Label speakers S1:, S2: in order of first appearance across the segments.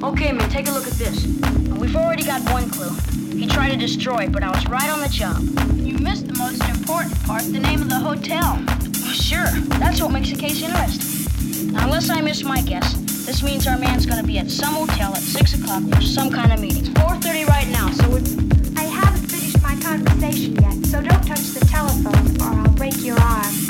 S1: Okay, man, take a look at this.
S2: We've already got one clue. He tried to destroy it, but I was right on the job.
S3: You missed the most important part, the name of the hotel.
S2: Sure, that's what makes the case interesting. Unless I miss my guess, this means our man's gonna be at some hotel at 6 o'clock for some kind of meeting.
S1: It's 4.30 right now, so we're...
S4: I haven't finished my conversation yet, so don't touch the telephone or I'll break your arm.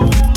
S5: Oh.